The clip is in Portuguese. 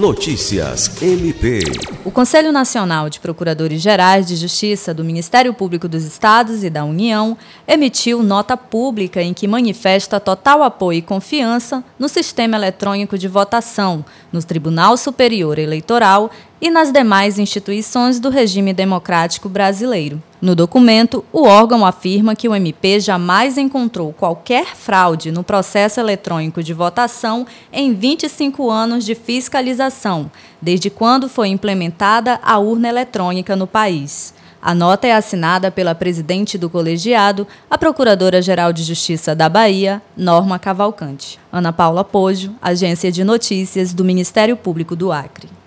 Notícias MP. O Conselho Nacional de Procuradores Gerais de Justiça do Ministério Público dos Estados e da União emitiu nota pública em que manifesta total apoio e confiança no sistema eletrônico de votação, no Tribunal Superior Eleitoral e nas demais instituições do regime democrático brasileiro. No documento, o órgão afirma que o MP jamais encontrou qualquer fraude no processo eletrônico de votação em 25 anos de fiscalização, desde quando foi implementada a urna eletrônica no país. A nota é assinada pela presidente do colegiado, a Procuradora-Geral de Justiça da Bahia, Norma Cavalcante. Ana Paula Pojo, Agência de Notícias do Ministério Público do Acre.